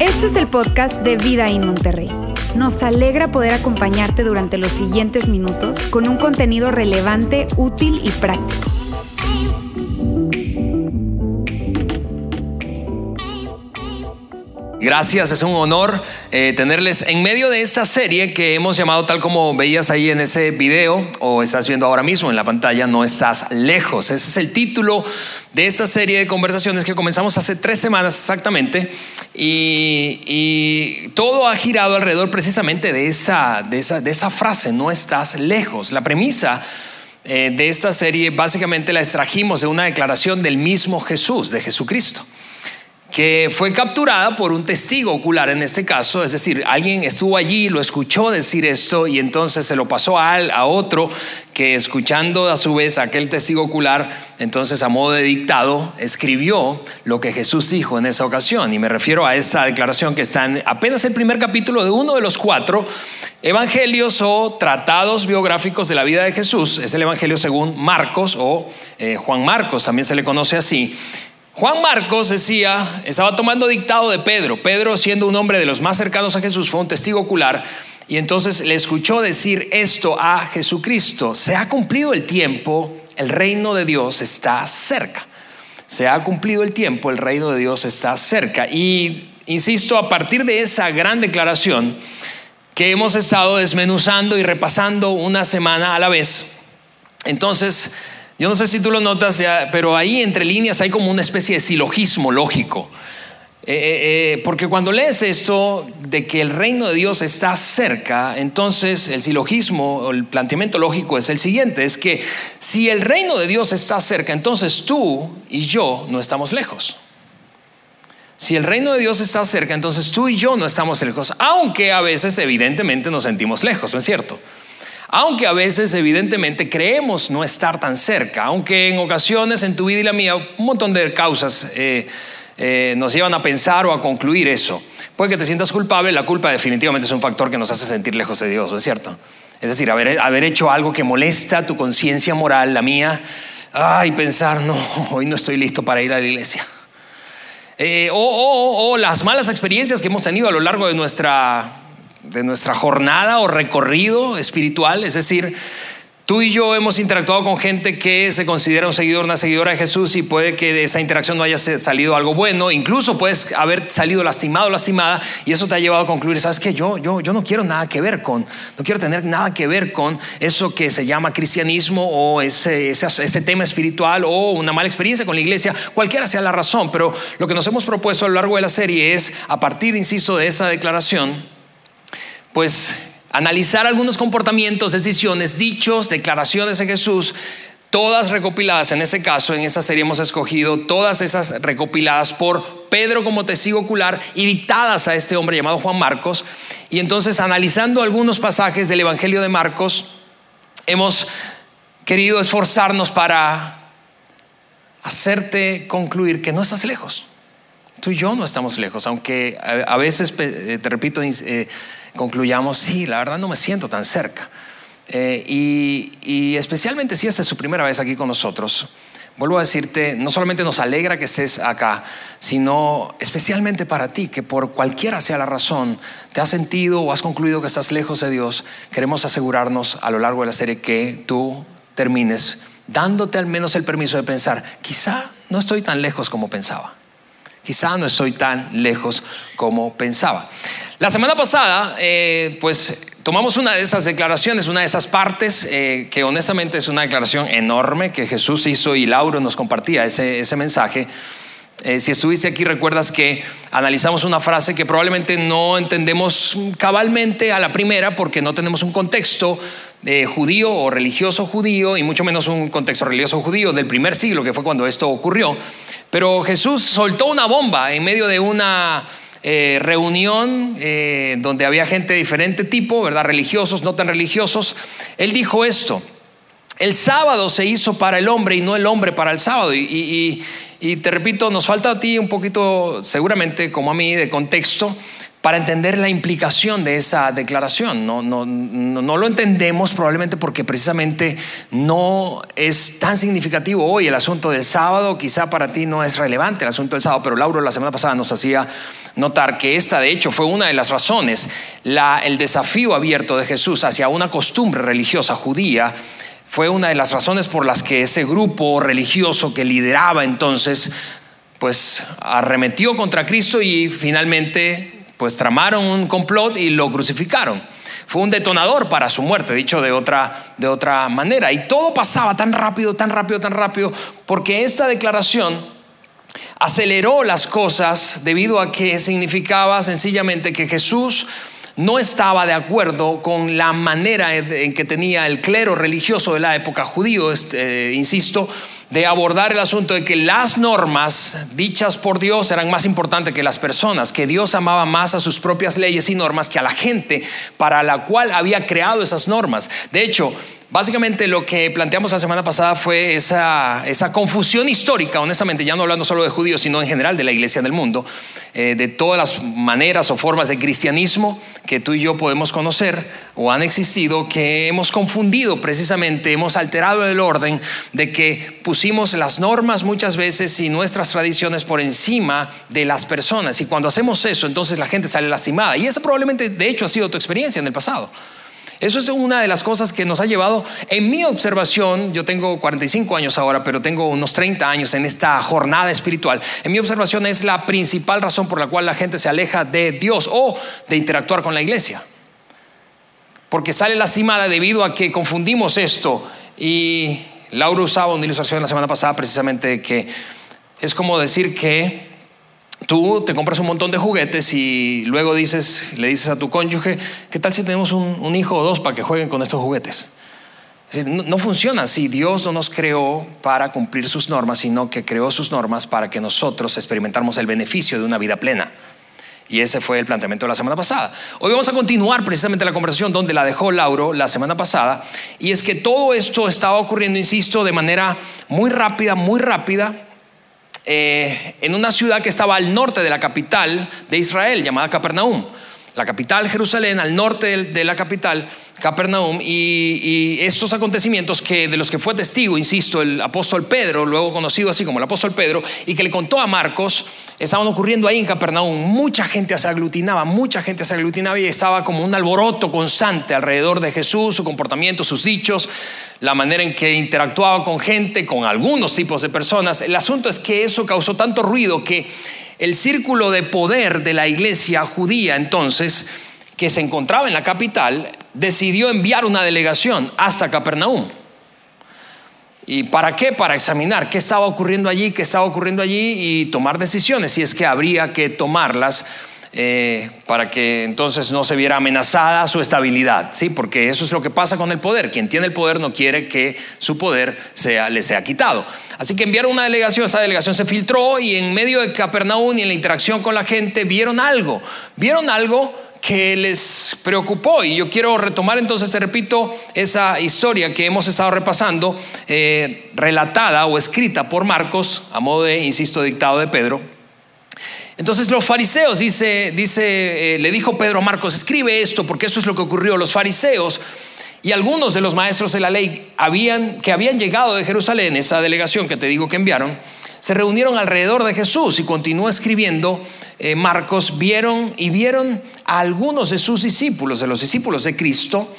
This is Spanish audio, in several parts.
Este es el podcast de Vida en Monterrey. Nos alegra poder acompañarte durante los siguientes minutos con un contenido relevante, útil y práctico. Gracias, es un honor eh, tenerles en medio de esta serie que hemos llamado tal como veías ahí en ese video o estás viendo ahora mismo en la pantalla, No estás lejos. Ese es el título de esta serie de conversaciones que comenzamos hace tres semanas exactamente y, todo ha girado alrededor precisamente de esa, de esa, de esa frase, no estás lejos. La premisa eh, de esta serie básicamente la extrajimos de una declaración del mismo Jesús, de Jesucristo que fue capturada por un testigo ocular en este caso, es decir, alguien estuvo allí, lo escuchó decir esto y entonces se lo pasó a, a otro que escuchando a su vez a aquel testigo ocular, entonces a modo de dictado, escribió lo que Jesús dijo en esa ocasión. Y me refiero a esta declaración que está en apenas el primer capítulo de uno de los cuatro evangelios o tratados biográficos de la vida de Jesús. Es el evangelio según Marcos o eh, Juan Marcos, también se le conoce así. Juan Marcos decía, estaba tomando dictado de Pedro. Pedro, siendo un hombre de los más cercanos a Jesús, fue un testigo ocular y entonces le escuchó decir esto a Jesucristo. Se ha cumplido el tiempo, el reino de Dios está cerca. Se ha cumplido el tiempo, el reino de Dios está cerca. Y insisto, a partir de esa gran declaración que hemos estado desmenuzando y repasando una semana a la vez, entonces yo no sé si tú lo notas, pero ahí entre líneas hay como una especie de silogismo lógico. Eh, eh, eh, porque cuando lees esto de que el reino de Dios está cerca, entonces el silogismo o el planteamiento lógico es el siguiente, es que si el reino de Dios está cerca, entonces tú y yo no estamos lejos. Si el reino de Dios está cerca, entonces tú y yo no estamos lejos, aunque a veces evidentemente nos sentimos lejos, ¿no es cierto? Aunque a veces evidentemente creemos no estar tan cerca, aunque en ocasiones en tu vida y la mía un montón de causas eh, eh, nos llevan a pensar o a concluir eso. Puede que te sientas culpable, la culpa definitivamente es un factor que nos hace sentir lejos de Dios, ¿no es cierto? Es decir, haber, hecho algo que molesta tu conciencia moral, la mía, ay, pensar, no, hoy no estoy listo para ir a la iglesia. Eh, o las malas experiencias que hemos tenido a lo largo de nuestra de nuestra jornada o recorrido espiritual, es decir, Tú y yo hemos interactuado con gente que se considera un seguidor, una seguidora de Jesús y puede que de esa interacción no haya salido algo bueno, incluso puedes haber salido lastimado, lastimada y eso te ha llevado a concluir, sabes que yo, yo, yo no quiero nada que ver con, no quiero tener nada que ver con eso que se llama cristianismo o ese, ese, ese tema espiritual o una mala experiencia con la iglesia, cualquiera sea la razón, pero lo que nos hemos propuesto a lo largo de la serie es, a partir, insisto, de esa declaración, pues analizar algunos comportamientos, decisiones, dichos, declaraciones de Jesús, todas recopiladas, en ese caso, en esa serie hemos escogido todas esas recopiladas por Pedro como testigo ocular y dictadas a este hombre llamado Juan Marcos. Y entonces, analizando algunos pasajes del Evangelio de Marcos, hemos querido esforzarnos para hacerte concluir que no estás lejos. Tú y yo no estamos lejos, aunque a veces, te repito, eh, concluyamos, sí, la verdad no me siento tan cerca. Eh, y, especialmente si esta es su primera vez aquí con nosotros, vuelvo a decirte, no solamente nos alegra que estés acá, sino especialmente para ti, que por cualquiera sea la razón, te has sentido o has concluido que estás lejos de Dios, queremos asegurarnos a lo largo de la serie que tú termines dándote al menos el permiso de pensar, quizá no estoy tan lejos como pensaba. Quizá no estoy tan lejos como pensaba. La semana pasada, eh, pues tomamos una de esas declaraciones, una de esas partes, eh, que honestamente es una declaración enorme que Jesús hizo y Lauro nos compartía ese, ese mensaje. Eh, si estuviste aquí, recuerdas que analizamos una frase que probablemente no entendemos cabalmente a la primera porque no tenemos un contexto judío o religioso judío y mucho menos un contexto religioso judío del primer siglo, que fue cuando esto ocurrió. Pero Jesús soltó una bomba en medio de una eh, reunión eh, donde había gente de diferente tipo, ¿verdad? Religiosos, no tan religiosos. Él dijo esto, el sábado se hizo para el hombre y no el hombre para el sábado. Y, y te repito, nos falta a ti un poquito, seguramente como a mí, de contexto, para entender la implicación de esa declaración. No, no, no, lo entendemos probablemente porque precisamente no es tan significativo hoy el asunto del sábado. Quizá para ti no es relevante el asunto del sábado, pero Lauro la semana pasada nos hacía notar que esta de hecho fue una de las razones, la, el desafío abierto de Jesús hacia una costumbre religiosa judía fue una de las razones por las que ese grupo religioso que lideraba entonces pues arremetió contra Cristo y finalmente pues tramaron un complot y lo crucificaron. Fue un detonador para su muerte, dicho de otra, de otra manera. Y todo pasaba tan rápido, tan rápido, tan rápido, porque esta declaración aceleró las cosas debido a que significaba sencillamente que Jesús no estaba de acuerdo con la manera en que tenía el clero religioso de la época judío, este, insisto, de abordar el asunto de que las normas dichas por Dios eran más importantes que las personas, que Dios amaba más a sus propias leyes y normas que a la gente para la cual había creado esas normas. De hecho, Básicamente lo que planteamos la semana pasada fue esa, confusión histórica, honestamente, ya no hablando solo de judíos, sino en general de la iglesia del mundo, eh, de todas las maneras o formas de cristianismo que tú y yo podemos conocer o han existido, que hemos confundido precisamente, hemos alterado el orden de que pusimos las normas muchas veces y nuestras tradiciones por encima de las personas. Y cuando hacemos eso, entonces la gente sale lastimada. Y esa probablemente, de hecho, ha sido tu experiencia en el pasado. Eso es una de las cosas que nos ha llevado, en mi observación, yo tengo 45 años ahora, pero tengo unos 30 años en esta jornada espiritual. En mi observación es la principal razón por la cual la gente se aleja de Dios o de interactuar con la iglesia. Porque sale lastimada debido a que confundimos esto. Y Laura usaba una ilustración la semana pasada precisamente que es como decir que Tú te compras un montón de juguetes y luego dices, le dices a tu cónyuge, ¿qué tal si tenemos un, hijo o dos para que jueguen con estos juguetes? Es decir, no, funciona así. Dios no nos creó para cumplir sus normas, sino que creó sus normas para que nosotros experimentáramos el beneficio de una vida plena. Y ese fue el planteamiento de la semana pasada. Hoy vamos a continuar precisamente la conversación donde la dejó Lauro la semana pasada. Y es que todo esto estaba ocurriendo, insisto, de manera muy rápida, muy rápida eh, en una ciudad que estaba al norte de la capital de Israel, llamada Capernaum. La capital, Jerusalén, al norte de la capital, Capernaum, y, estos acontecimientos que de los que fue testigo, insisto, el apóstol Pedro, luego conocido así como el apóstol Pedro, y que le contó a Marcos, estaban ocurriendo ahí en Capernaum. Mucha gente se aglutinaba, mucha gente se aglutinaba y estaba como un alboroto constante alrededor de Jesús, su comportamiento, sus dichos, la manera en que interactuaba con gente, con algunos tipos de personas. El asunto es que eso causó tanto ruido que el círculo de poder de la iglesia judía entonces, que se encontraba en la capital, decidió enviar una delegación hasta Capernaum. ¿Y para qué? Para examinar qué estaba ocurriendo allí, qué estaba ocurriendo allí y tomar decisiones, si es que habría que tomarlas eh, para que entonces no se viera amenazada su estabilidad, ¿sí? Porque eso es lo que pasa con el poder. Quien tiene el poder no quiere que su poder sea, le sea quitado. Así que enviaron una delegación, esa delegación se filtró y en medio de Capernaum y en la interacción con la gente vieron algo, vieron algo que les preocupó. Y yo quiero retomar entonces, te repito, esa historia que hemos estado repasando, eh, relatada o escrita por Marcos, a modo de, insisto, dictado de Pedro. Entonces los fariseos, dice, dice, eh, le dijo Pedro a Marcos, escribe esto porque eso es lo que ocurrió. Los fariseos y algunos de los maestros de la ley habían, que habían llegado de Jerusalén, esa delegación que te digo que enviaron, se reunieron alrededor de Jesús y continuó escribiendo. Eh, Marcos vieron y vieron a algunos de sus discípulos, de los discípulos de Cristo,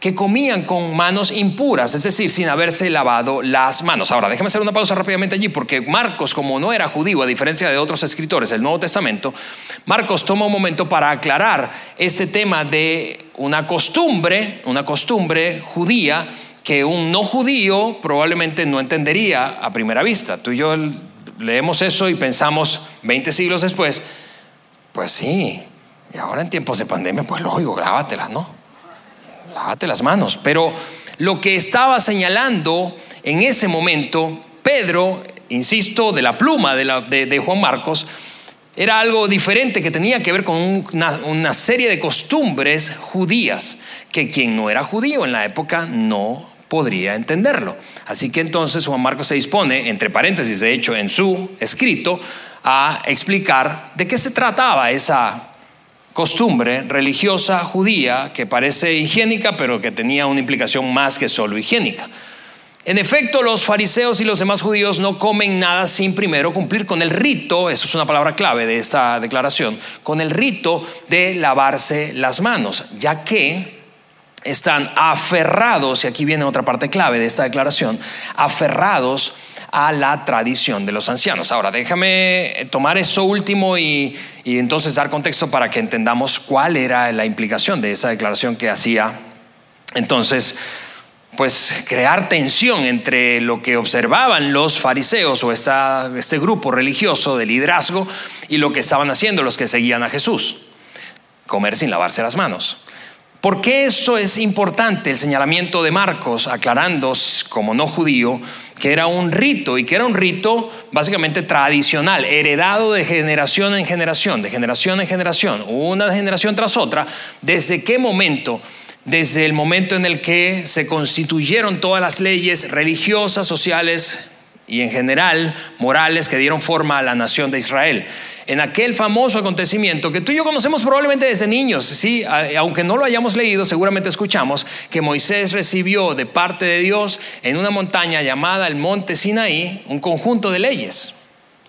que comían con manos impuras, es decir, sin haberse lavado las manos. Ahora, déjame hacer una pausa rápidamente allí, porque Marcos, como no era judío, a diferencia de otros escritores del Nuevo Testamento, Marcos toma un momento para aclarar este tema de una costumbre, una costumbre judía que un no judío probablemente no entendería a primera vista. Tú y yo leemos eso y pensamos 20 siglos después, pues sí, y ahora en tiempos de pandemia, pues lógico, grábatelas, ¿no? Lávate las manos. Pero lo que estaba señalando en ese momento Pedro, insisto, de la pluma de, Juan Marcos, era algo diferente que tenía que ver con una, serie de costumbres judías que quien no era judío en la época no podría entenderlo. Así que entonces Juan Marcos se dispone, entre paréntesis, de hecho, en su escrito, a explicar de qué se trataba esa costumbre religiosa judía que parece higiénica, pero que tenía una implicación más que solo higiénica. En efecto, los fariseos y los demás judíos no comen nada sin primero cumplir con el rito, eso es una palabra clave de esta declaración, con el rito de lavarse las manos, ya que están aferrados, y aquí viene otra parte clave de esta declaración, aferrados a la tradición de los ancianos. Ahora, déjame tomar eso último y, y entonces dar contexto para que entendamos cuál era la implicación de esa declaración que hacía entonces pues crear tensión entre lo que observaban los fariseos o este grupo religioso de liderazgo y lo que estaban haciendo los que seguían a Jesús. Comer sin lavarse las manos. ¿Por qué esto es importante? El señalamiento de Marcos, aclarando como no judío que era un rito y que era un rito básicamente tradicional, heredado de generación en generación, de generación en generación, una generación tras otra, desde qué momento desde el momento en el que se constituyeron todas las leyes religiosas, sociales y en general morales que dieron forma a la nación de Israel. En aquel famoso acontecimiento que tú y yo conocemos probablemente desde niños, sí, aunque no lo hayamos leído, seguramente escuchamos que Moisés recibió de parte de Dios en una montaña llamada el Monte Sinaí un conjunto de leyes.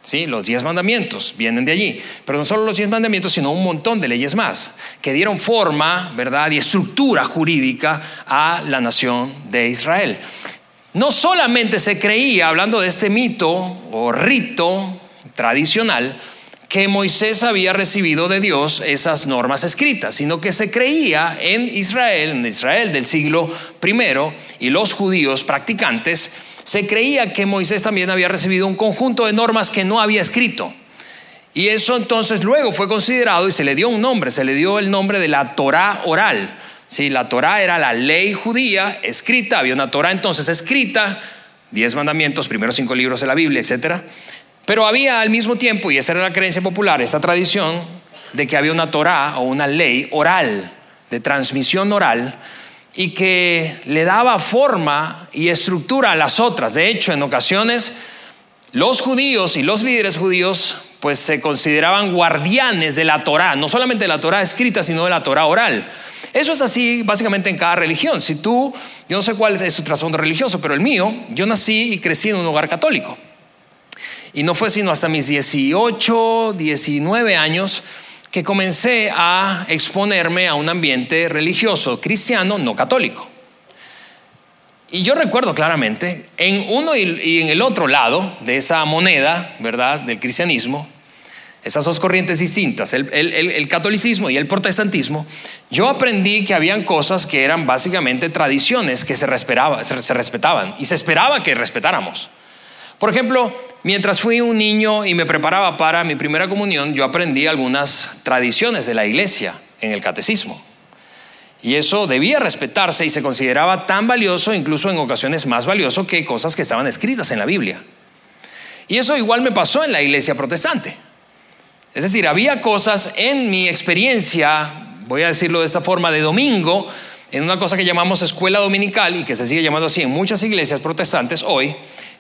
¿sí? Los diez mandamientos vienen de allí. Pero no solo los diez mandamientos, sino un montón de leyes más que dieron forma, ¿verdad? Y estructura jurídica a la nación de Israel. No solamente se creía, hablando de este mito o rito tradicional, que Moisés había recibido de Dios esas normas escritas, sino que se creía en Israel, en Israel del siglo I, y los judíos practicantes, se creía que Moisés también había recibido un conjunto de normas que no había escrito. Y eso entonces luego fue considerado y se le dio un nombre, se le dio el nombre de la Torá oral. Sí, la Torá era la ley judía escrita, había una Torá entonces escrita, diez mandamientos, primeros cinco libros de la Biblia, etc. Pero había al mismo tiempo, y esa era la creencia popular, esta tradición de que había una Torá o una ley oral, de transmisión oral, y que le daba forma y estructura a las otras. De hecho, en ocasiones los judíos y los líderes judíos pues se consideraban guardianes de la Torá, no solamente de la Torá escrita, sino de la Torá oral. Eso es así básicamente en cada religión. Si tú, yo no sé cuál es su trasfondo religioso, pero el mío, yo nací y crecí en un hogar católico. Y no fue sino hasta mis 18, 19 años que comencé a exponerme a un ambiente religioso cristiano no católico. Y yo recuerdo claramente, en uno y en el otro lado de esa moneda, ¿verdad?, del cristianismo, esas dos corrientes distintas, el, catolicismo y el protestantismo, yo aprendí que habían cosas que eran básicamente tradiciones que se, se respetaban y se esperaba que respetáramos. Por ejemplo, mientras fui un niño y me preparaba para mi primera comunión, yo aprendí algunas tradiciones de la iglesia en el catecismo. Y eso debía respetarse y se consideraba tan valioso, incluso en ocasiones más valioso que cosas que estaban escritas en la Biblia. Y eso igual me pasó en la iglesia protestante. Es decir, había cosas en mi experiencia, voy a decirlo de esta forma, de domingo, en una cosa que llamamos escuela dominical y que se sigue llamando así en muchas iglesias protestantes hoy,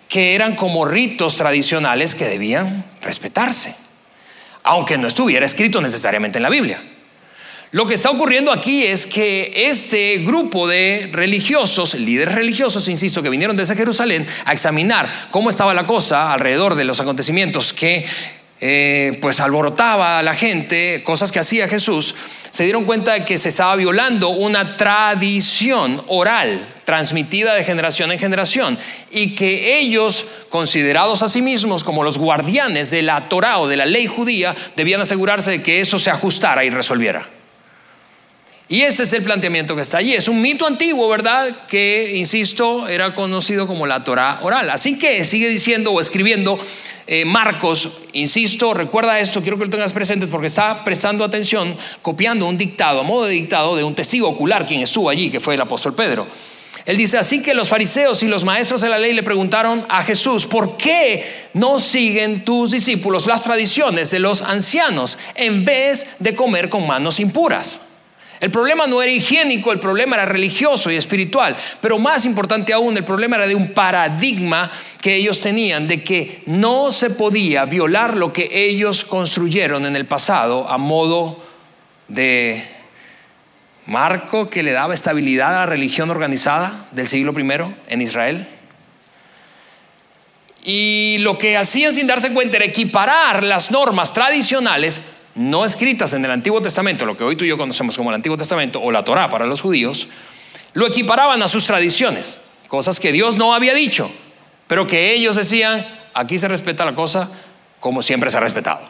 que eran como ritos tradicionales que debían respetarse, aunque no estuviera escrito necesariamente en la Biblia. Lo que está ocurriendo aquí es que este grupo de religiosos, líderes religiosos, insisto, que vinieron desde Jerusalén a examinar cómo estaba la cosa alrededor de los acontecimientos que eh, pues alborotaba a la gente, cosas que hacía Jesús, se dieron cuenta de que se estaba violando una tradición oral transmitida de generación en generación y que ellos, considerados a sí mismos como los guardianes de la Torah o de la ley judía, debían asegurarse de que eso se ajustara y resolviera. Y ese es el planteamiento que está allí. Es un mito antiguo, ¿verdad? Que, insisto, era conocido como la Torah oral. Así que sigue diciendo o escribiendo eh, Marcos, insisto, recuerda esto, quiero que lo tengas presentes porque está prestando atención, copiando un dictado, a modo de dictado de un testigo ocular quien estuvo allí, que fue el apóstol Pedro. Él dice, así que los fariseos y los maestros de la ley le preguntaron a Jesús, ¿por qué no siguen tus discípulos las tradiciones de los ancianos en vez de comer con manos impuras? El problema no era higiénico, el problema era religioso y espiritual, pero más importante aún, el problema era de un paradigma que ellos tenían de que no se podía violar lo que ellos construyeron en el pasado a modo de Marco que le daba estabilidad a la religión organizada del siglo I en Israel. Y lo que hacían sin darse cuenta era equiparar las normas tradicionales no escritas en el Antiguo Testamento, lo que hoy tú y yo conocemos como el Antiguo Testamento o la Torá para los judíos, lo equiparaban a sus tradiciones, cosas que Dios no había dicho, pero que ellos decían, aquí se respeta la cosa como siempre se ha respetado.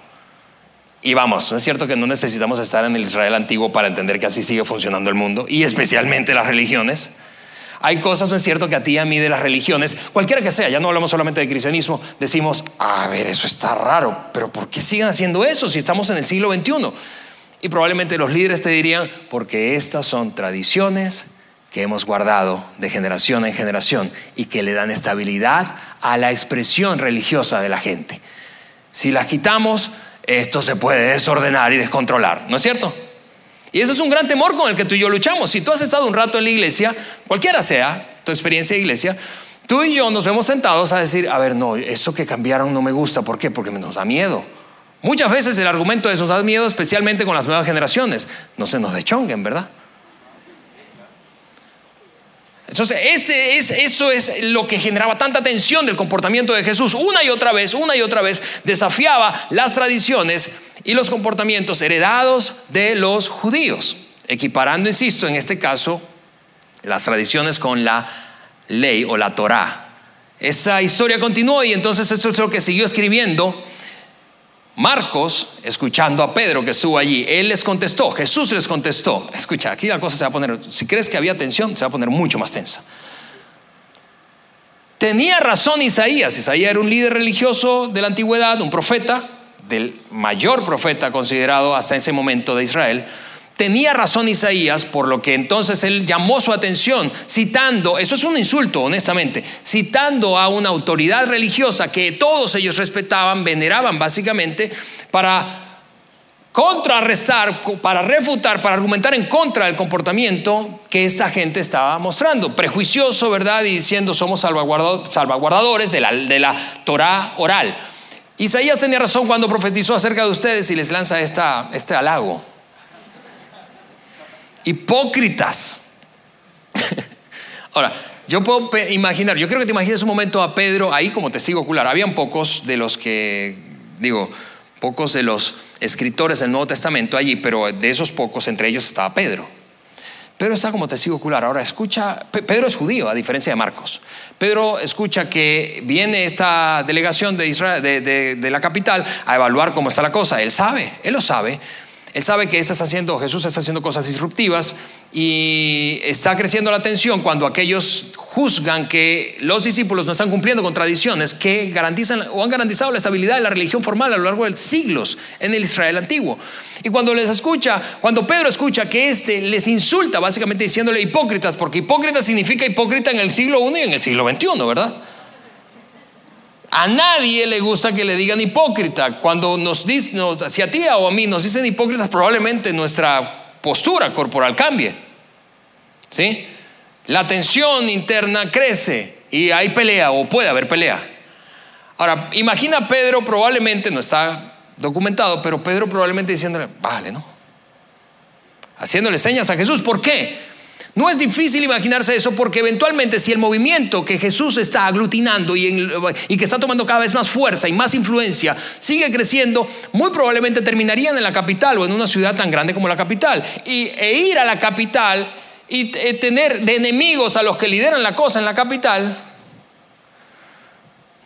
Y vamos, es cierto que no necesitamos estar en el Israel antiguo para entender que así sigue funcionando el mundo, y especialmente las religiones. Hay cosas, no es cierto, que a ti y a mí de las religiones, cualquiera que sea, ya no hablamos solamente de cristianismo, decimos, a ver, eso está raro, pero ¿por qué siguen haciendo eso si estamos en el siglo XXI? Y probablemente los líderes te dirían, porque estas son tradiciones que hemos guardado de generación en generación y que le dan estabilidad a la expresión religiosa de la gente. Si las quitamos, esto se puede desordenar y descontrolar, ¿no es cierto? Y ese es un gran temor con el que tú y yo luchamos. Si tú has estado un rato en la iglesia, cualquiera sea tu experiencia de iglesia, tú y yo nos vemos sentados a decir, a ver, no, eso que cambiaron no me gusta. ¿Por qué? Porque nos da miedo. Muchas veces el argumento eso nos da miedo, especialmente con las nuevas generaciones. No se nos dechonguen, ¿verdad? Entonces, ese es, eso es lo que generaba tanta tensión del comportamiento de Jesús. Una y otra vez, una y otra vez, desafiaba las tradiciones y los comportamientos heredados de los judíos, equiparando, insisto, en este caso, las tradiciones con la ley o la Torá. Esa historia continuó y entonces eso es lo que siguió escribiendo Marcos, escuchando a Pedro que estuvo allí, él les contestó, Jesús les contestó. Escucha, aquí la cosa se va a poner, si crees que había tensión, se va a poner mucho más tensa. Tenía razón Isaías, Isaías era un líder religioso de la antigüedad, un profeta, del mayor profeta considerado hasta ese momento de Israel. Tenía razón Isaías, por lo que entonces él llamó su atención, citando, eso es un insulto, honestamente, citando a una autoridad religiosa que todos ellos respetaban, veneraban básicamente, para contrarrestar, para refutar, para argumentar en contra del comportamiento que esta gente estaba mostrando. Prejuicioso, ¿verdad? Y diciendo somos salvaguardadores de la, de la Torah oral. Isaías tenía razón cuando profetizó acerca de ustedes y les lanza esta, este halago hipócritas. Ahora, yo puedo imaginar, yo creo que te imagines un momento a Pedro ahí como testigo ocular. Habían pocos de los que, digo, pocos de los escritores del Nuevo Testamento allí, pero de esos pocos, entre ellos estaba Pedro. Pedro está como testigo ocular. Ahora escucha, Pedro es judío, a diferencia de Marcos. Pedro escucha que viene esta delegación de, Israel, de la capital a evaluar cómo está la cosa. Él sabe, él lo sabe. Él sabe que está haciendo, Jesús está haciendo cosas disruptivas y está creciendo la tensión cuando aquellos juzgan que los discípulos no están cumpliendo con tradiciones que garantizan o han garantizado la estabilidad de la religión formal a lo largo de siglos en el Israel antiguo. Y cuando les escucha, cuando Pedro escucha que este les insulta, básicamente diciéndole hipócritas, porque hipócrita significa hipócrita en el siglo I y en el siglo XXI, ¿verdad? A nadie le gusta que le digan hipócrita. Cuando nos dicen, si a ti o a mí nos dicen hipócritas, probablemente nuestra postura corporal cambie. ¿Sí? La tensión interna crece y hay pelea o puede haber pelea. Ahora, imagina Pedro probablemente, no está documentado, pero Pedro probablemente diciéndole, vale, ¿no? Haciéndole señas a Jesús. ¿Por qué? No es difícil imaginarse eso porque eventualmente si el movimiento que Jesús está aglutinando y, que está tomando cada vez más fuerza y más influencia sigue creciendo, muy probablemente terminarían en la capital o en una ciudad tan grande como la capital. Y, e ir a la capital y e tener de enemigos a los que lideran la cosa en la capital,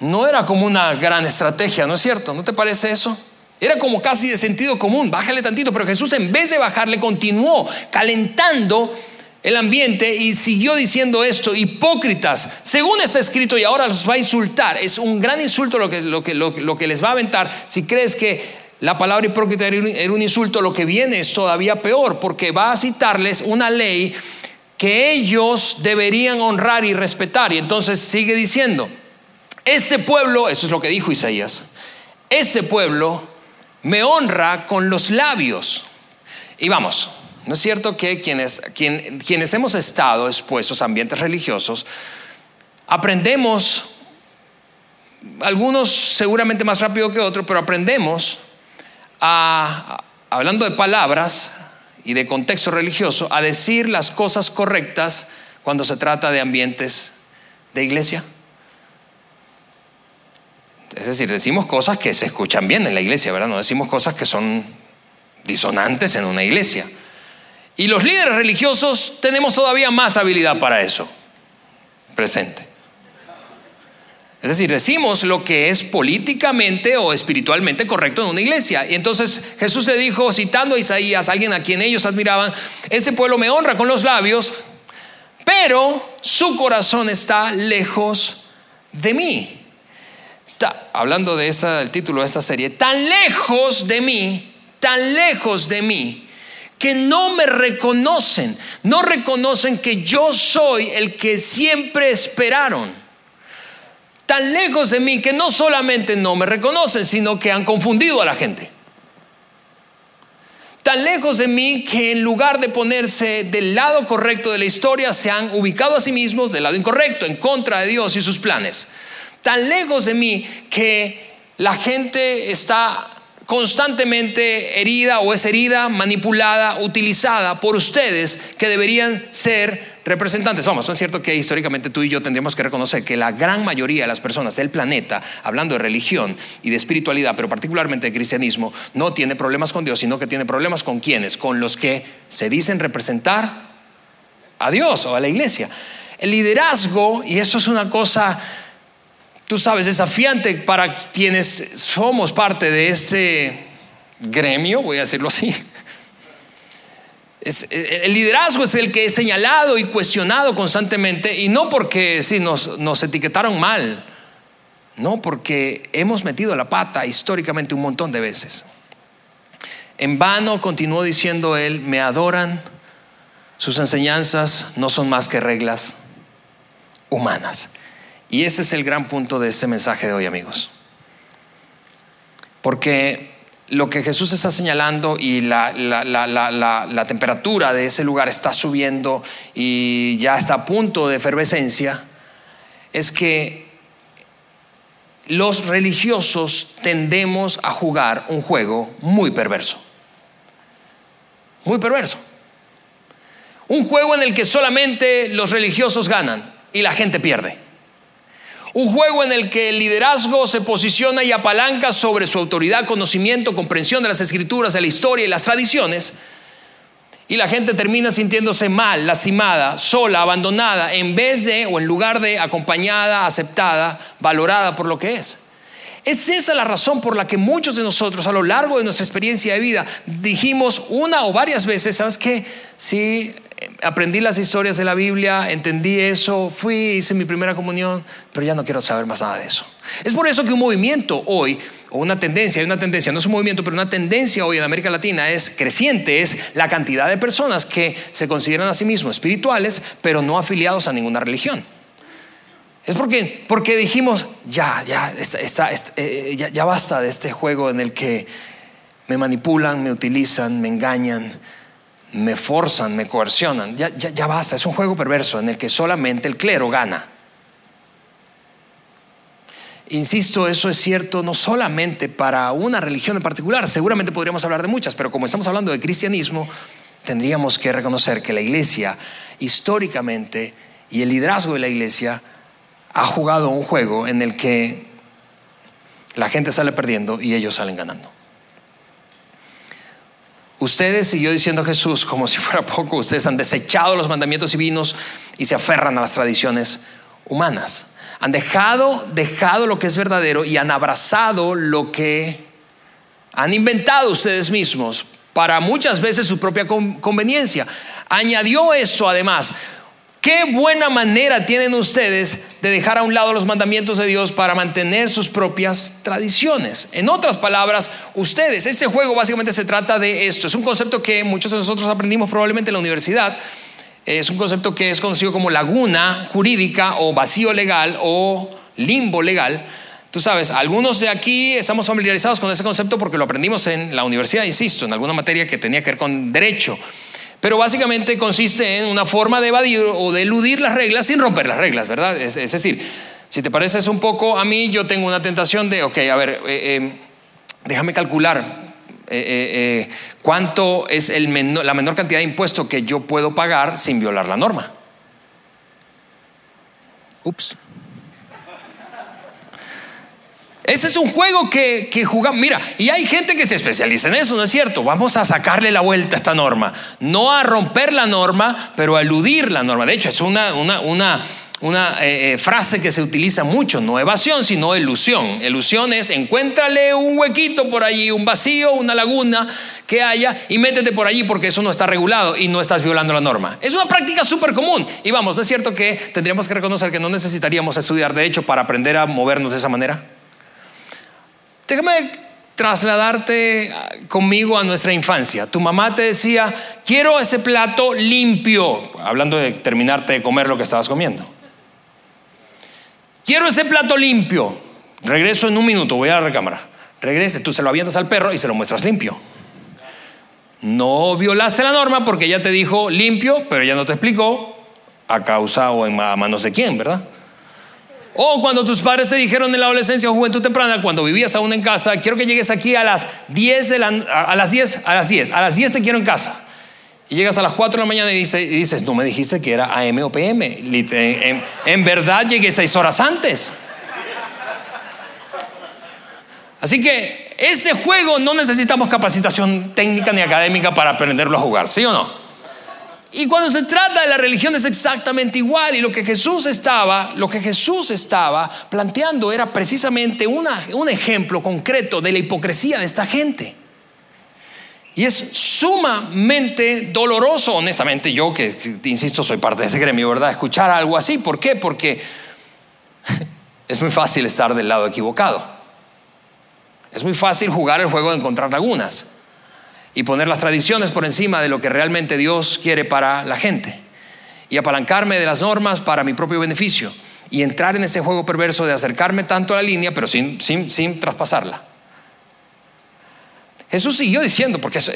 no era como una gran estrategia, ¿no es cierto? ¿No te parece eso? Era como casi de sentido común, bájale tantito, pero Jesús en vez de bajarle continuó calentando el ambiente y siguió diciendo esto, hipócritas, según está escrito y ahora los va a insultar. Es un gran insulto lo que, lo que, lo, que les va a aventar. Si crees que la palabra hipócrita era un insulto, lo que viene es todavía peor, porque va a citarles una ley que ellos deberían honrar y respetar. Y entonces sigue diciendo, ese pueblo, eso es lo que dijo Isaías, ese pueblo me honra con los labios. Y vamos, ¿No es cierto que quienes, quienes hemos estado expuestos a ambientes religiosos, aprendemos, algunos seguramente más rápido que otros, pero aprendemos hablando de palabras, y de contexto religioso a decir las cosas correctas cuando se trata de ambientes de iglesia? Es decir, decimos cosas que se escuchan bien en la iglesia, ¿verdad? No decimos cosas que son disonantes en una iglesia. Y los líderes religiosos tenemos todavía más habilidad para eso. Presente. Es decir, decimos lo que es políticamente o espiritualmente correcto en una iglesia. Y entonces Jesús le dijo, citando a Isaías, alguien a quien ellos admiraban, ese pueblo me honra con los labios, pero su corazón está lejos de mí. hablando de esa, título de esta serie, tan lejos de mí, tan lejos de mí, que no me reconocen, no reconocen que yo soy el que siempre esperaron. Tan lejos de mí que no solamente no me reconocen, sino que han confundido a la gente tan lejos de mí que en lugar de ponerse del lado correcto de la historia, se han ubicado a sí mismos del lado incorrecto, en contra de Dios y sus planes. Tan lejos de mí que la gente está constantemente herida o es herida, manipulada, utilizada por ustedes que deberían ser representantes. Vamos, es cierto que históricamente tú y yo tendríamos que reconocer que la gran mayoría de las personas del planeta, hablando de religión y de espiritualidad, pero particularmente de cristianismo, no tiene problemas con Dios, sino que tiene problemas con quienes, con los que se dicen representar a Dios o a la iglesia. El liderazgo, y eso es una cosa, tú sabes, desafiante para quienes somos parte de este gremio, voy a decirlo así, el liderazgo es el que es señalado y cuestionado constantemente y no porque sí, nos, nos etiquetaron mal, no porque hemos metido la pata históricamente un montón de veces. En vano continuó diciendo él, me adoran, sus enseñanzas no son más que reglas humanas. Y ese es el gran punto de este mensaje de hoy, amigos. Porque lo que Jesús está señalando y la, temperatura de ese lugar está subiendo y ya está a punto de efervescencia, es que los religiosos tendemos a jugar un juego muy perverso. Muy perverso. Un juego en el que solamente los religiosos ganan y la gente pierde. Un juego en el que el liderazgo se posiciona y apalanca sobre su autoridad, conocimiento, comprensión de las escrituras, de la historia y las tradiciones. Y la gente termina sintiéndose mal, lastimada, sola, abandonada, en vez de o en lugar de acompañada, aceptada, valorada por lo que es. Es esa la razón por la que muchos de nosotros a lo largo de nuestra experiencia de vida dijimos una o varias veces, ¿sabes qué? Sí, aprendí las historias de la Biblia, entendí eso, fui, hice mi primera comunión, pero ya no quiero saber más nada de eso. Es por eso que un movimiento hoy, o una tendencia, hay una tendencia, no es un movimiento, pero una tendencia hoy en América Latina es creciente, es la cantidad de personas que se consideran a sí mismos espirituales, pero no afiliados a ninguna religión. Es porque, porque dijimos, ya, ya, eh, ya, ya basta de este juego en el que me manipulan, me utilizan, me engañan, me forzan, me coercionan. Ya, ya, ya basta, es un juego perverso en el que solamente el clero gana. Insisto, eso es cierto no solamente para una religión en particular, seguramente podríamos hablar de muchas, pero como estamos hablando de cristianismo, tendríamos que reconocer que la iglesia históricamente y el liderazgo de la iglesia ha jugado un juego en el que la gente sale perdiendo y ellos salen ganando. Ustedes, siguió diciendo Jesús, como si fuera poco, ustedes han desechado los mandamientos divinos y se aferran a las tradiciones humanas. Han dejado, dejado lo que es verdadero y han abrazado lo que han inventado ustedes mismos para muchas veces su propia conveniencia. Añadió esto además, Qué buena manera tienen ustedes de dejar a un lado los mandamientos de Dios para mantener sus propias tradiciones. En otras palabras, ustedes, este juego básicamente se trata de esto. Es un concepto que muchos de nosotros aprendimos probablemente en la universidad. Es un concepto que es conocido como laguna jurídica o vacío legal o limbo legal. Tú sabes, algunos de aquí estamos familiarizados con ese concepto porque lo aprendimos en la universidad, insisto, en alguna materia que tenía que ver con derecho. Pero básicamente consiste en una forma de evadir o de eludir las reglas sin romper las reglas, ¿verdad? Es, decir, si te pareces un poco a mí, yo tengo una tentación de, ok, a ver, eh, eh, déjame calcular eh, cuánto es la menor cantidad de impuesto que yo puedo pagar sin violar la norma. Ups. Ese es un juego que, que, jugamos. Mira, y hay gente que se especializa en eso, ¿no es cierto? Vamos a sacarle la vuelta a esta norma. No a romper la norma, pero a eludir la norma. De hecho, es una, una, una, una eh, eh, frase que se utiliza mucho, no evasión, sino ilusión. Ilusión es encuéntrale un huequito por allí, un vacío, una laguna que haya y métete por allí porque eso no está regulado y no estás violando la norma. Es una práctica súper común. Y vamos, ¿no es cierto que tendríamos que reconocer que no necesitaríamos estudiar derecho para aprender a movernos de esa manera? Déjame trasladarte conmigo a nuestra infancia. Tu mamá te decía, quiero ese plato limpio, hablando de terminarte de comer lo que estabas comiendo. Quiero ese plato limpio. Regreso en un minuto, voy a la recámara. Regrese, tú se lo avientas al perro y se lo muestras limpio. No violaste la norma porque ella te dijo limpio, pero ella no te explicó a causa o en manos de quién, ¿verdad? O cuando tus padres te dijeron en la adolescencia o juventud temprana, cuando vivías aún en casa, quiero que llegues aquí a las 10 de la, a las 10, a las 10, a las 10 te quiero en casa. Y llegas a las 4 de la mañana y dices, no me dijiste que era AM o PM. En, en verdad llegué 6 horas antes. Así que ese juego no necesitamos capacitación técnica ni académica para aprenderlo a jugar, ¿sí o no? Y cuando se trata de la religión es exactamente igual. Y lo que Jesús estaba, lo que Jesús estaba planteando era precisamente un ejemplo concreto de la hipocresía de esta gente. Y es sumamente doloroso, honestamente, yo que, insisto, soy parte de ese gremio, ¿verdad? Escuchar algo así. ¿Por qué? Porque es muy fácil estar del lado equivocado. Es muy fácil jugar el juego de encontrar lagunas y poner las tradiciones por encima de lo que realmente Dios quiere para la gente y apalancarme de las normas para mi propio beneficio y entrar en ese juego perverso de acercarme tanto a la línea pero sin, sin, sin traspasarla. Jesús siguió diciendo, porque eso,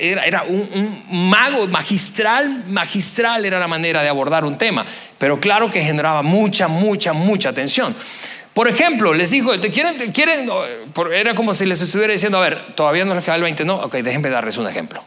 era, un, un, mago magistral, magistral era la manera de abordar un tema, pero claro que generaba mucha, mucha, mucha atención. Por ejemplo, les dijo, ¿te quieren, quieren? Era como si les estuviera diciendo, a ver, todavía no les queda el 20, no, ok, déjenme darles un ejemplo.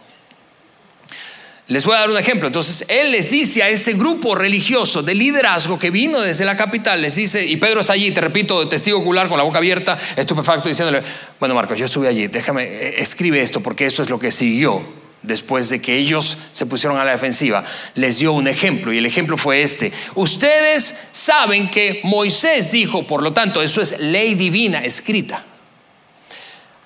Les voy a dar un ejemplo. Entonces, él les dice a ese grupo religioso de liderazgo que vino desde la capital, les dice, y Pedro está allí, te repito, testigo ocular con la boca abierta, estupefacto, diciéndole, bueno, Marcos, yo estuve allí, déjame, eh, escribe esto porque eso es lo que siguió después de que ellos se pusieron a la defensiva, les dio un ejemplo y el ejemplo fue este. Ustedes saben que Moisés dijo, por lo tanto, eso es ley divina escrita.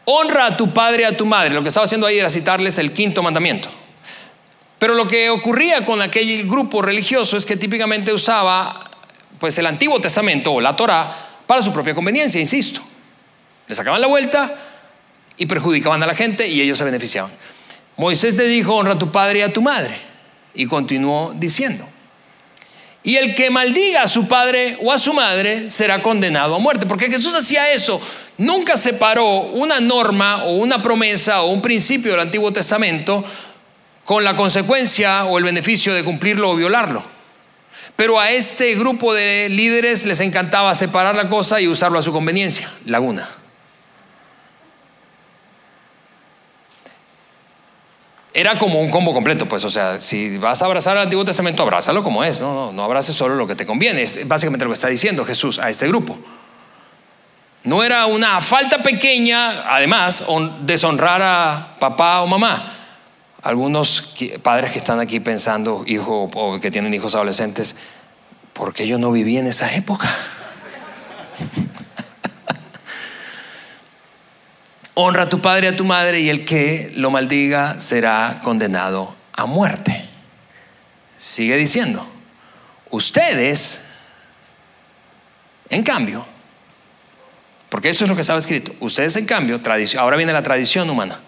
Honra a tu padre y a tu madre. Lo que estaba haciendo ahí era citarles el quinto mandamiento. Pero lo que ocurría con aquel grupo religioso es que típicamente usaba pues el Antiguo Testamento o la Torá para su propia conveniencia, insisto. Le sacaban la vuelta y perjudicaban a la gente y ellos se beneficiaban. Moisés le dijo, honra a tu padre y a tu madre. Y continuó diciendo, y el que maldiga a su padre o a su madre será condenado a muerte. Porque Jesús hacía eso. Nunca separó una norma o una promesa o un principio del Antiguo Testamento con la consecuencia o el beneficio de cumplirlo o violarlo. Pero a este grupo de líderes les encantaba separar la cosa y usarlo a su conveniencia. Laguna. Era como un combo completo, pues, o sea, si vas a abrazar al Antiguo Testamento, abrázalo como es, no, no, no abraces solo lo que te conviene, es básicamente lo que está diciendo Jesús a este grupo. No era una falta pequeña, además, deshonrar a papá o mamá. Algunos padres que están aquí pensando, hijo, o que tienen hijos adolescentes, ¿por qué yo no viví en esa época? Honra a tu padre y a tu madre y el que lo maldiga será condenado a muerte. Sigue diciendo, ustedes, en cambio, porque eso es lo que estaba escrito, ustedes en cambio, ahora viene la tradición humana,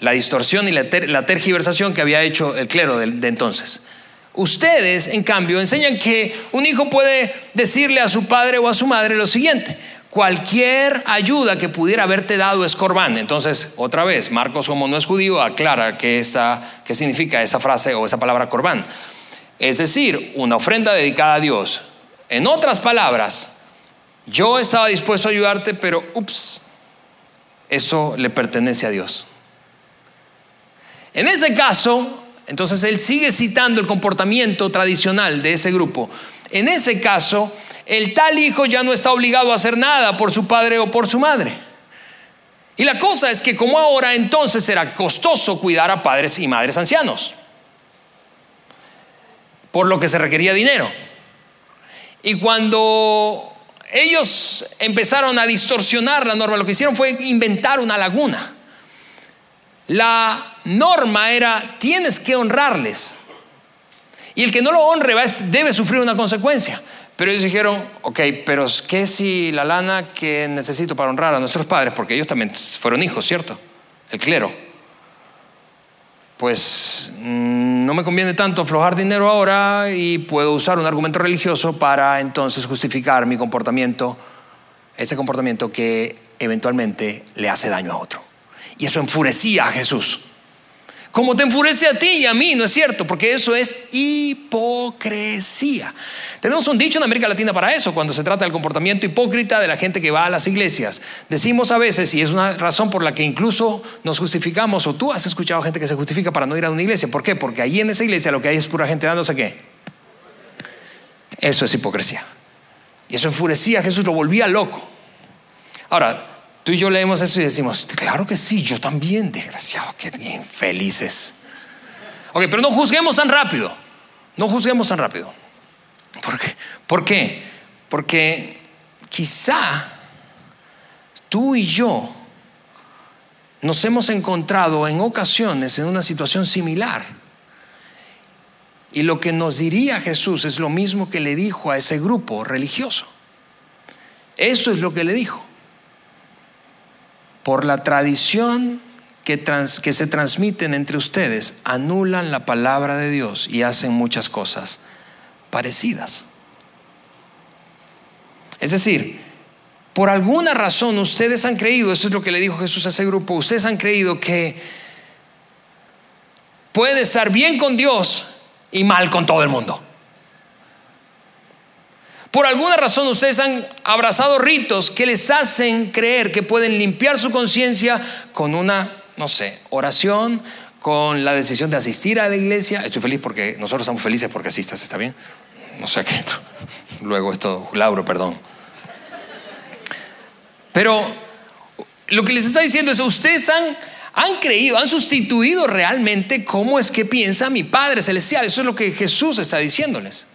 la distorsión y la, tergiversación que había hecho el clero de entonces. Ustedes, en cambio, enseñan que un hijo puede decirle a su padre o a su madre lo siguiente, cualquier ayuda que pudiera haberte dado es corbán. Entonces, otra vez, Marcos como no es judío, aclara qué, qué significa esa frase o esa palabra corbán. Es decir, una ofrenda dedicada a Dios. En otras palabras, yo estaba dispuesto a ayudarte, pero ups, eso le pertenece a Dios. En ese caso, entonces él sigue citando el comportamiento tradicional de ese grupo. En ese caso, el tal hijo ya no está obligado a hacer nada por su padre o por su madre. Y la cosa es que como ahora entonces era costoso cuidar a padres y madres ancianos, por lo que se requería dinero. Y cuando ellos empezaron a distorsionar la norma, lo que hicieron fue inventar una laguna. La norma era, tienes que honrarles. Y el que no lo honre debe sufrir una consecuencia. Pero ellos dijeron, ok, pero ¿qué si la lana que necesito para honrar a nuestros padres? Porque ellos también fueron hijos, ¿cierto? El clero. Pues mm, no me conviene tanto aflojar dinero ahora y puedo usar un argumento religioso para entonces justificar mi comportamiento, ese comportamiento que eventualmente le hace daño a otro. Y eso enfurecía a Jesús. Como te enfurece a ti y a mí, ¿no es cierto? Porque eso es hipocresía. Tenemos un dicho en América Latina para eso, cuando se trata del comportamiento hipócrita de la gente que va a las iglesias. Decimos a veces, y es una razón por la que incluso nos justificamos, o tú has escuchado gente que se justifica para no ir a una iglesia. ¿Por qué? Porque ahí en esa iglesia lo que hay es pura gente dándose qué. Eso es hipocresía. Y eso enfurecía a Jesús, lo volvía loco. Ahora, Tú y yo leemos eso y decimos, claro que sí, yo también, desgraciado, qué infelices. Ok, pero no juzguemos tan rápido, no juzguemos tan rápido. ¿Por qué? ¿Por qué? Porque quizá tú y yo nos hemos encontrado en ocasiones en una situación similar. Y lo que nos diría Jesús es lo mismo que le dijo a ese grupo religioso. Eso es lo que le dijo por la tradición que, se transmiten entre ustedes, anulan la palabra de Dios y hacen muchas cosas parecidas. Es decir, por alguna razón ustedes han creído, eso es lo que le dijo Jesús a ese grupo, ustedes han creído que puede estar bien con Dios y mal con todo el mundo. Por alguna razón ustedes han abrazado ritos que les hacen creer que pueden limpiar su conciencia con una, no sé, oración, con la decisión de asistir a la iglesia. Estoy feliz porque nosotros estamos felices porque asistas, ¿está bien? No sé qué. Luego esto, Lauro, perdón. Pero lo que les está diciendo es, ustedes han, han creído, han sustituido realmente cómo es que piensa mi Padre Celestial. Eso es lo que Jesús está diciéndoles.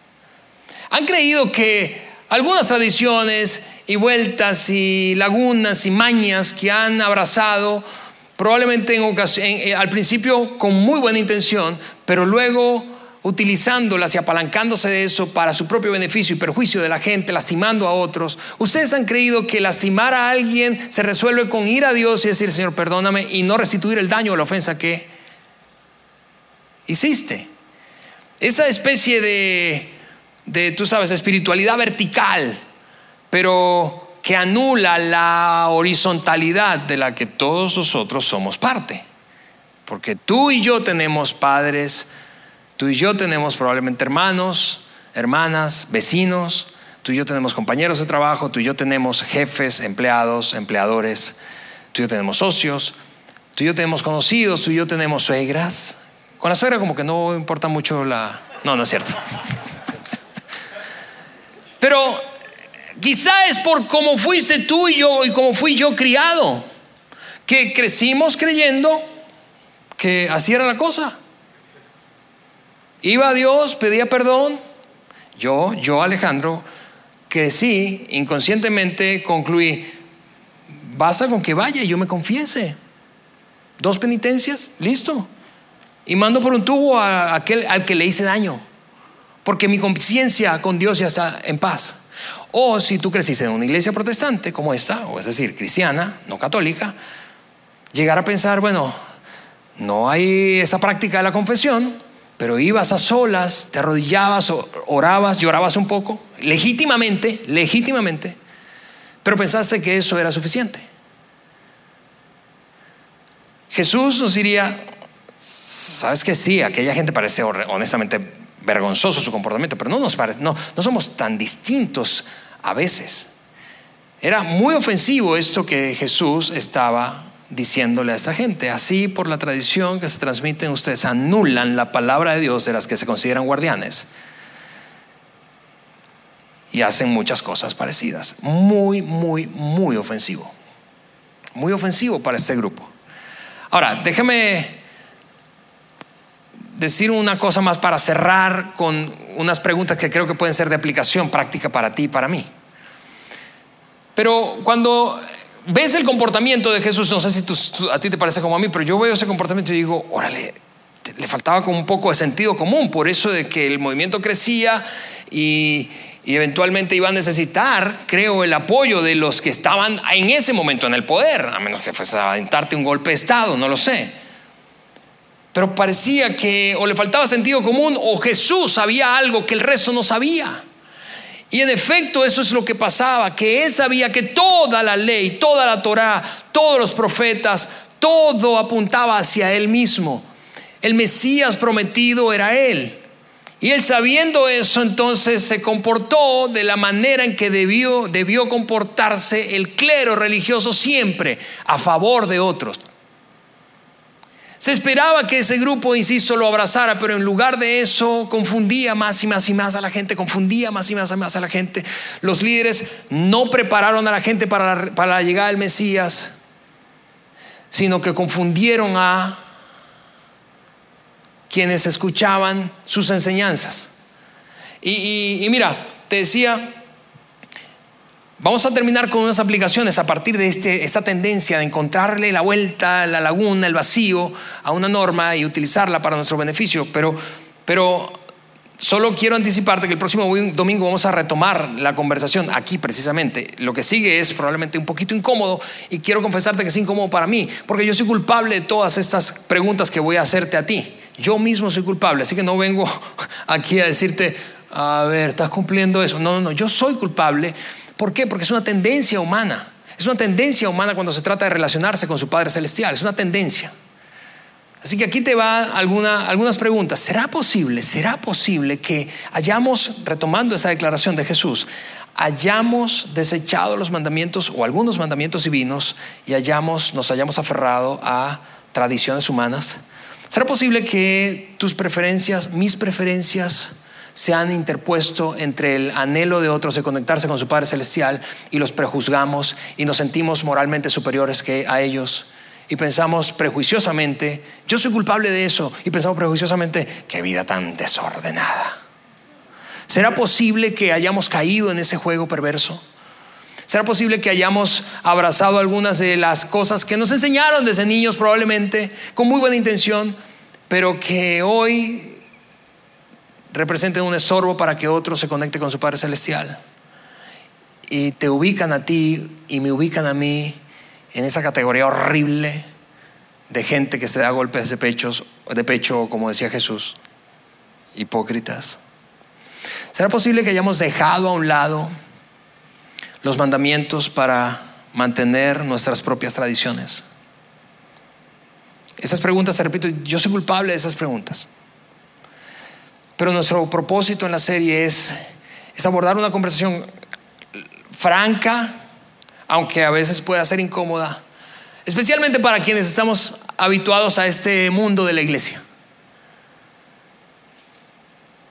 Han creído que algunas tradiciones y vueltas y lagunas y mañas que han abrazado, probablemente en eh, al principio con muy buena intención, pero luego utilizándolas y apalancándose de eso para su propio beneficio y perjuicio de la gente, lastimando a otros. Ustedes han creído que lastimar a alguien se resuelve con ir a Dios y decir, Señor, perdóname, y no restituir el daño o la ofensa que hiciste. Esa especie de de, tú sabes, espiritualidad vertical, pero que anula la horizontalidad de la que todos nosotros somos parte. Porque tú y yo tenemos padres, tú y yo tenemos probablemente hermanos, hermanas, vecinos, tú y yo tenemos compañeros de trabajo, tú y yo tenemos jefes, empleados, empleadores, tú y yo tenemos socios, tú y yo tenemos conocidos, tú y yo tenemos suegras. Con la suegra como que no importa mucho la... No, no es cierto. Pero quizá es por cómo fuiste tú y yo y cómo fui yo criado, que crecimos creyendo que así era la cosa. Iba a Dios, pedía perdón. Yo, yo Alejandro, crecí inconscientemente, concluí, basta con que vaya y yo me confiese. Dos penitencias, listo. Y mando por un tubo a aquel al que le hice daño porque mi conciencia con Dios ya está en paz. O si tú creciste en una iglesia protestante como esta, o es decir, cristiana, no católica, llegar a pensar, bueno, no hay esa práctica de la confesión, pero ibas a solas, te arrodillabas, orabas, llorabas un poco, legítimamente, legítimamente, pero pensaste que eso era suficiente. Jesús nos diría, sabes que sí, aquella gente parece honestamente vergonzoso su comportamiento, pero no, nos no, no somos tan distintos a veces. Era muy ofensivo esto que Jesús estaba diciéndole a esta gente. Así, por la tradición que se transmite, ustedes anulan la palabra de Dios de las que se consideran guardianes. Y hacen muchas cosas parecidas. Muy, muy, muy ofensivo. Muy ofensivo para este grupo. Ahora, déjeme decir una cosa más para cerrar con unas preguntas que creo que pueden ser de aplicación práctica para ti y para mí. Pero cuando ves el comportamiento de Jesús, no sé si a ti te parece como a mí, pero yo veo ese comportamiento y digo, órale, le faltaba como un poco de sentido común, por eso de que el movimiento crecía y, y eventualmente iba a necesitar, creo, el apoyo de los que estaban en ese momento en el poder, a menos que fuese a aventarte un golpe de Estado, no lo sé. Pero parecía que o le faltaba sentido común o Jesús sabía algo que el resto no sabía. Y en efecto eso es lo que pasaba, que él sabía que toda la ley, toda la Torá, todos los profetas, todo apuntaba hacia él mismo. El Mesías prometido era él. Y él sabiendo eso, entonces se comportó de la manera en que debió, debió comportarse el clero religioso siempre, a favor de otros. Se esperaba que ese grupo, insisto, lo abrazara, pero en lugar de eso confundía más y más y más a la gente, confundía más y más y más a la gente. Los líderes no prepararon a la gente para la, para la llegada del Mesías, sino que confundieron a quienes escuchaban sus enseñanzas. Y, y mira, te decía, Vamos a terminar con unas aplicaciones a partir de este, esta tendencia de encontrarle la vuelta, la laguna, el vacío a una norma y utilizarla para nuestro beneficio. Pero, pero solo quiero anticiparte que el próximo domingo vamos a retomar la conversación aquí precisamente. Lo que sigue es probablemente un poquito incómodo y quiero confesarte que es incómodo para mí, porque yo soy culpable de todas estas preguntas que voy a hacerte a ti. Yo mismo soy culpable, así que no vengo aquí a decirte, a ver, estás cumpliendo eso. No, no, no, yo soy culpable ¿Por qué? Porque es una tendencia humana. Es una tendencia humana cuando se trata de relacionarse con su Padre Celestial. Es una tendencia. Así que aquí te va algunas preguntas. ¿Será posible, será posible que hayamos, retomando esa declaración de Jesús, hayamos desechado los mandamientos o algunos mandamientos divinos y hayamos, nos hayamos aferrado a tradiciones humanas? ¿Será posible que tus preferencias, mis preferencias, se han interpuesto entre el anhelo de otros de conectarse con su Padre Celestial y los prejuzgamos y nos sentimos moralmente superiores que a ellos y pensamos prejuiciosamente, yo soy culpable de eso, y pensamos prejuiciosamente, qué vida tan desordenada. ¿Será posible que hayamos caído en ese juego perverso? ¿Será posible que hayamos abrazado algunas de las cosas que nos enseñaron desde niños probablemente, con muy buena intención, pero que hoy representen un estorbo para que otro se conecte con su Padre Celestial. Y te ubican a ti y me ubican a mí en esa categoría horrible de gente que se da golpes de, pechos, de pecho, como decía Jesús, hipócritas. ¿Será posible que hayamos dejado a un lado los mandamientos para mantener nuestras propias tradiciones? Esas preguntas, te repito, yo soy culpable de esas preguntas. Pero nuestro propósito en la serie es, abordar una conversación franca, aunque a veces pueda ser incómoda, especialmente para quienes estamos habituados a este mundo de la iglesia.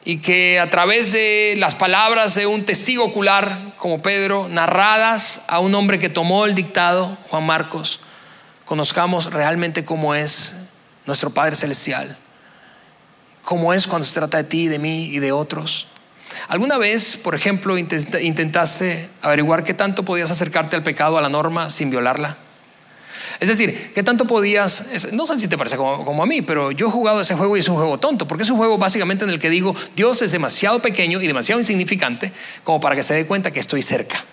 Y que a través de las palabras de un testigo ocular como Pedro, narradas a un hombre que tomó el dictado, Juan Marcos, conozcamos realmente cómo es nuestro Padre Celestial como es cuando se trata de ti, de mí y de otros. ¿Alguna vez, por ejemplo, intentaste averiguar qué tanto podías acercarte al pecado, a la norma, sin violarla? Es decir, ¿qué tanto podías, no sé si te parece como, a mí, pero yo he jugado ese juego y es un juego tonto, porque es un juego básicamente en el que digo, Dios es demasiado pequeño y demasiado insignificante como para que se dé cuenta que estoy cerca.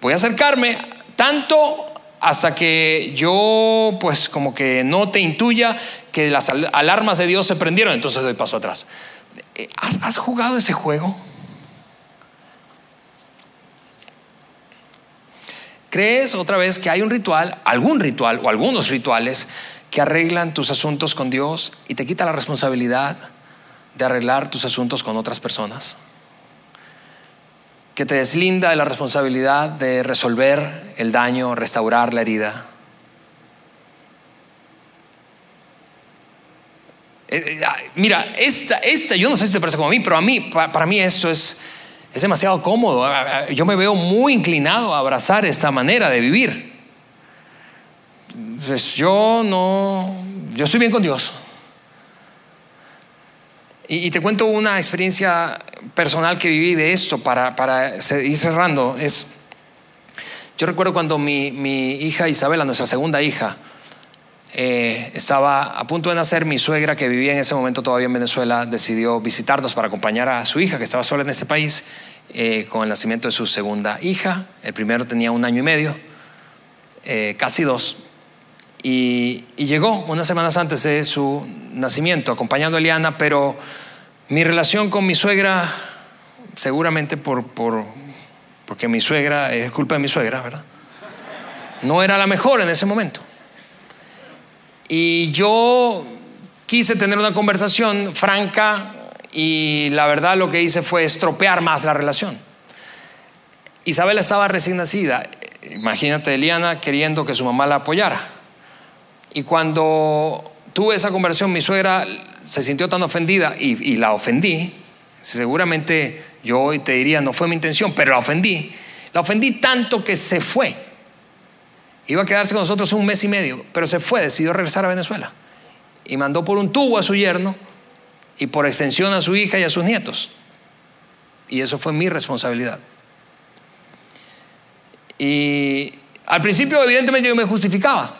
Voy a acercarme tanto hasta que yo pues como que no te intuya que las alarmas de Dios se prendieron, entonces doy paso atrás. Eh, ¿Has, jugado ese juego? ¿Crees otra vez que hay un ritual, algún ritual o algunos rituales que arreglan tus asuntos con Dios y te quita la responsabilidad de arreglar tus asuntos con otras personas? Que te deslinda de la responsabilidad de resolver el daño, restaurar la herida. Eh, eh, mira, esta, esta, yo no sé si te parece como a mí, pero a mí, para, mí eso es, es demasiado cómodo. Yo me veo muy inclinado a abrazar esta manera de vivir. Pues yo no, yo estoy bien con Dios. Y, te cuento una experiencia personal que viví de esto para, para ir cerrando. Es, yo recuerdo cuando mi, mi hija Isabela, nuestra segunda hija, eh, estaba a punto de nacer, mi suegra, que vivía en ese momento todavía en Venezuela, decidió visitarnos para acompañar a su hija, que estaba sola en este país, eh, con el nacimiento de su segunda hija. El primero tenía un año y medio, eh, casi dos. Y, llegó unas semanas antes de su nacimiento, acompañando a Eliana, pero mi relación con mi suegra, seguramente por, por, porque mi suegra, es culpa de mi suegra, ¿verdad? No era la mejor en ese momento. Y yo quise tener una conversación franca y la verdad lo que hice fue estropear más la relación. Isabel estaba recién nacida, imagínate Eliana queriendo que su mamá la apoyara. Y cuando tuve esa conversación, mi suegra se sintió tan ofendida y, la ofendí. Seguramente yo hoy te diría, no fue mi intención, pero la ofendí. La ofendí tanto que se fue. Iba a quedarse con nosotros un mes y medio, pero se fue, decidió regresar a Venezuela. Y mandó por un tubo a su yerno y por extensión a su hija y a sus nietos. Y eso fue mi responsabilidad. Y al principio, evidentemente, yo me justificaba.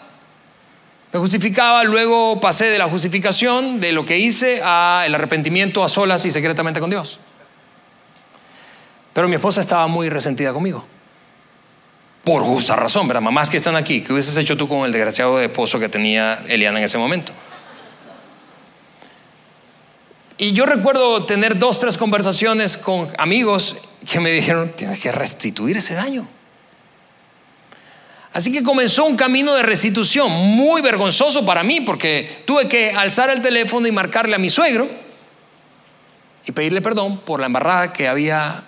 Me justificaba, luego pasé de la justificación de lo que hice a el arrepentimiento a solas y secretamente con Dios. Pero mi esposa estaba muy resentida conmigo. Por justa razón, ¿verdad? Mamás que están aquí, ¿qué hubieses hecho tú con el desgraciado esposo que tenía Eliana en ese momento? Y yo recuerdo tener dos, tres conversaciones con amigos que me dijeron, tienes que restituir ese daño. Así que comenzó un camino de restitución muy vergonzoso para mí porque tuve que alzar el teléfono y marcarle a mi suegro y pedirle perdón por la embarrada que había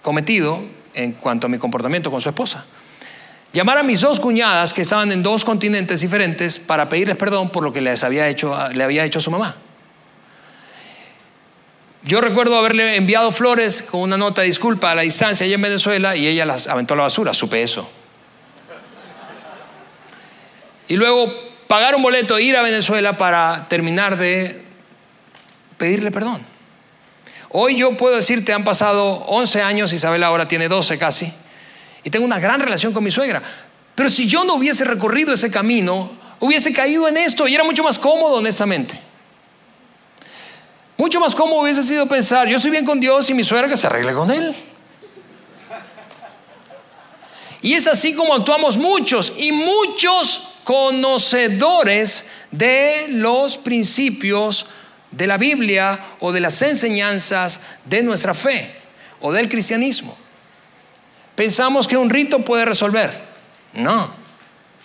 cometido en cuanto a mi comportamiento con su esposa. Llamar a mis dos cuñadas que estaban en dos continentes diferentes para pedirles perdón por lo que les había hecho, le había hecho a su mamá. Yo recuerdo haberle enviado flores con una nota de disculpa a la distancia allá en Venezuela y ella las aventó a la basura, supe eso. Y luego pagar un boleto e ir a Venezuela para terminar de pedirle perdón. Hoy yo puedo decirte, han pasado 11 años, Isabel ahora tiene 12 casi, y tengo una gran relación con mi suegra. Pero si yo no hubiese recorrido ese camino, hubiese caído en esto y era mucho más cómodo, honestamente. Mucho más cómodo hubiese sido pensar, yo soy bien con Dios y mi suegra que se arregle con él. Y es así como actuamos muchos y muchos conocedores de los principios de la Biblia o de las enseñanzas de nuestra fe o del cristianismo. Pensamos que un rito puede resolver. No,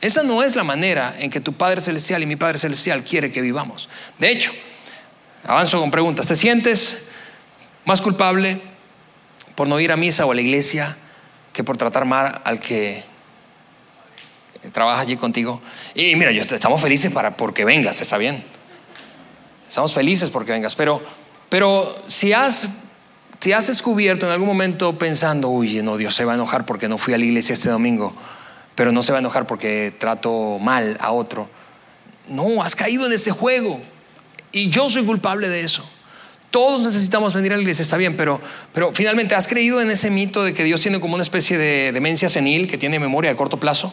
esa no es la manera en que tu Padre Celestial y mi Padre Celestial quiere que vivamos. De hecho, avanzo con preguntas. ¿Te sientes más culpable por no ir a misa o a la iglesia que por tratar mal al que trabaja allí contigo. Y mira, estamos felices para porque vengas, está bien. Estamos felices porque vengas, pero, pero si has, si has descubierto en algún momento pensando, uy, no, Dios se va a enojar porque no fui a la iglesia este domingo, pero no se va a enojar porque trato mal a otro. No, has caído en ese juego. Y yo soy culpable de eso. Todos necesitamos venir a la iglesia, está bien, pero, pero finalmente, ¿has creído en ese mito de que Dios tiene como una especie de demencia senil que tiene memoria a corto plazo?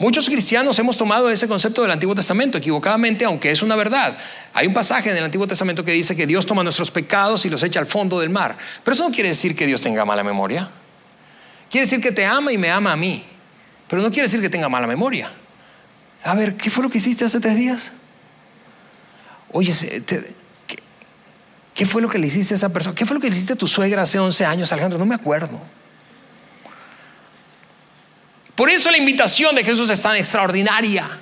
Muchos cristianos hemos tomado ese concepto del Antiguo Testamento equivocadamente, aunque es una verdad. Hay un pasaje en el Antiguo Testamento que dice que Dios toma nuestros pecados y los echa al fondo del mar. Pero eso no quiere decir que Dios tenga mala memoria. Quiere decir que te ama y me ama a mí. Pero no quiere decir que tenga mala memoria. A ver, ¿qué fue lo que hiciste hace tres días? Oye, ¿qué, fue lo que le hiciste a esa persona? ¿Qué fue lo que le hiciste a tu suegra hace 11 años, Alejandro? No me acuerdo. Por eso la invitación de Jesús es tan extraordinaria.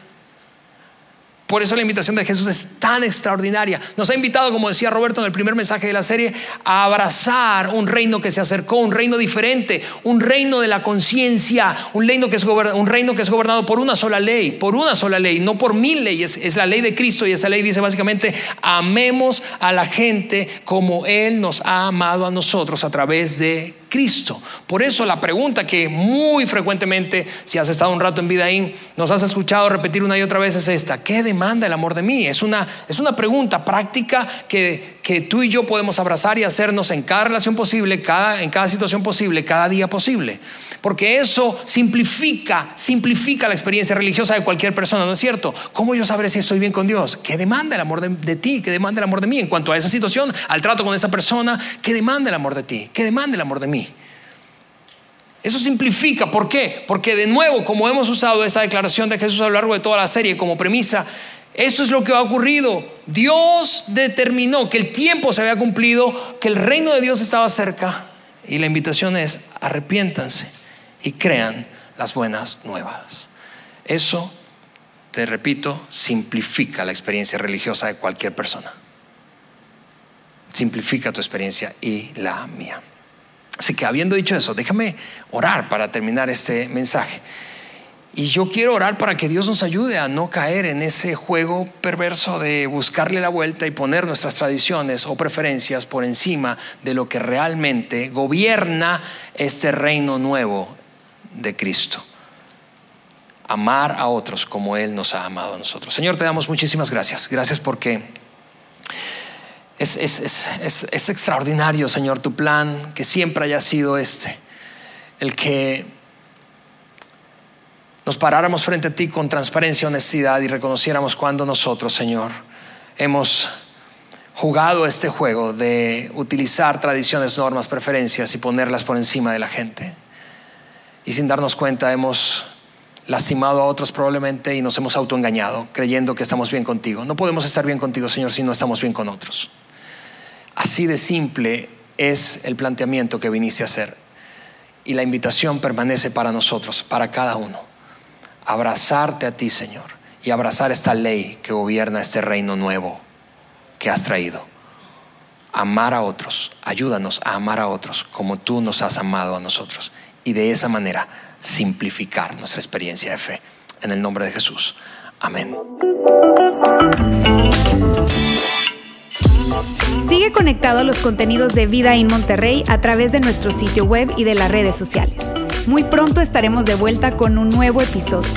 Por eso la invitación de Jesús es tan extraordinaria. Nos ha invitado, como decía Roberto en el primer mensaje de la serie, a abrazar un reino que se acercó, un reino diferente, un reino de la conciencia, un reino que es un reino que es gobernado por una sola ley, por una sola ley, no por mil leyes. Es la ley de Cristo y esa ley dice básicamente amemos a la gente como él nos ha amado a nosotros a través de Cristo. Por eso la pregunta que muy frecuentemente, si has estado un rato en Vidaín, nos has escuchado repetir una y otra vez es esta. ¿Qué demanda el amor de mí? Es una, es una pregunta práctica que, que tú y yo podemos abrazar y hacernos en cada relación posible, cada, en cada situación posible, cada día posible. Porque eso simplifica, simplifica la experiencia religiosa de cualquier persona, ¿no es cierto? ¿Cómo yo sabré si estoy bien con Dios? ¿Qué demanda el amor de, de ti? ¿Qué demanda el amor de mí? En cuanto a esa situación, al trato con esa persona, ¿qué demanda el amor de ti? ¿Qué demanda el amor de mí? Eso simplifica, ¿por qué? Porque de nuevo, como hemos usado esa declaración de Jesús a lo largo de toda la serie como premisa, eso es lo que ha ocurrido. Dios determinó que el tiempo se había cumplido, que el reino de Dios estaba cerca y la invitación es arrepiéntanse y crean las buenas nuevas. Eso, te repito, simplifica la experiencia religiosa de cualquier persona. Simplifica tu experiencia y la mía. Así que habiendo dicho eso, déjame orar para terminar este mensaje. Y yo quiero orar para que Dios nos ayude a no caer en ese juego perverso de buscarle la vuelta y poner nuestras tradiciones o preferencias por encima de lo que realmente gobierna este reino nuevo de Cristo. Amar a otros como Él nos ha amado a nosotros. Señor, te damos muchísimas gracias. Gracias porque es, extraordinario, Señor, tu plan, que siempre haya sido este, el que nos paráramos frente a ti con transparencia, honestidad y reconociéramos cuando nosotros, Señor, hemos jugado este juego de utilizar tradiciones, normas, preferencias y ponerlas por encima de la gente. Y sin darnos cuenta hemos lastimado a otros probablemente y nos hemos autoengañado creyendo que estamos bien contigo. No podemos estar bien contigo, Señor, si no estamos bien con otros. Así de simple es el planteamiento que viniste a hacer. Y la invitación permanece para nosotros, para cada uno. Abrazarte a ti, Señor, y abrazar esta ley que gobierna este reino nuevo que has traído. Amar a otros, ayúdanos a amar a otros como tú nos has amado a nosotros. Y de esa manera simplificar nuestra experiencia de fe. En el nombre de Jesús. Amén. Sigue conectado a los contenidos de Vida en Monterrey a través de nuestro sitio web y de las redes sociales. Muy pronto estaremos de vuelta con un nuevo episodio.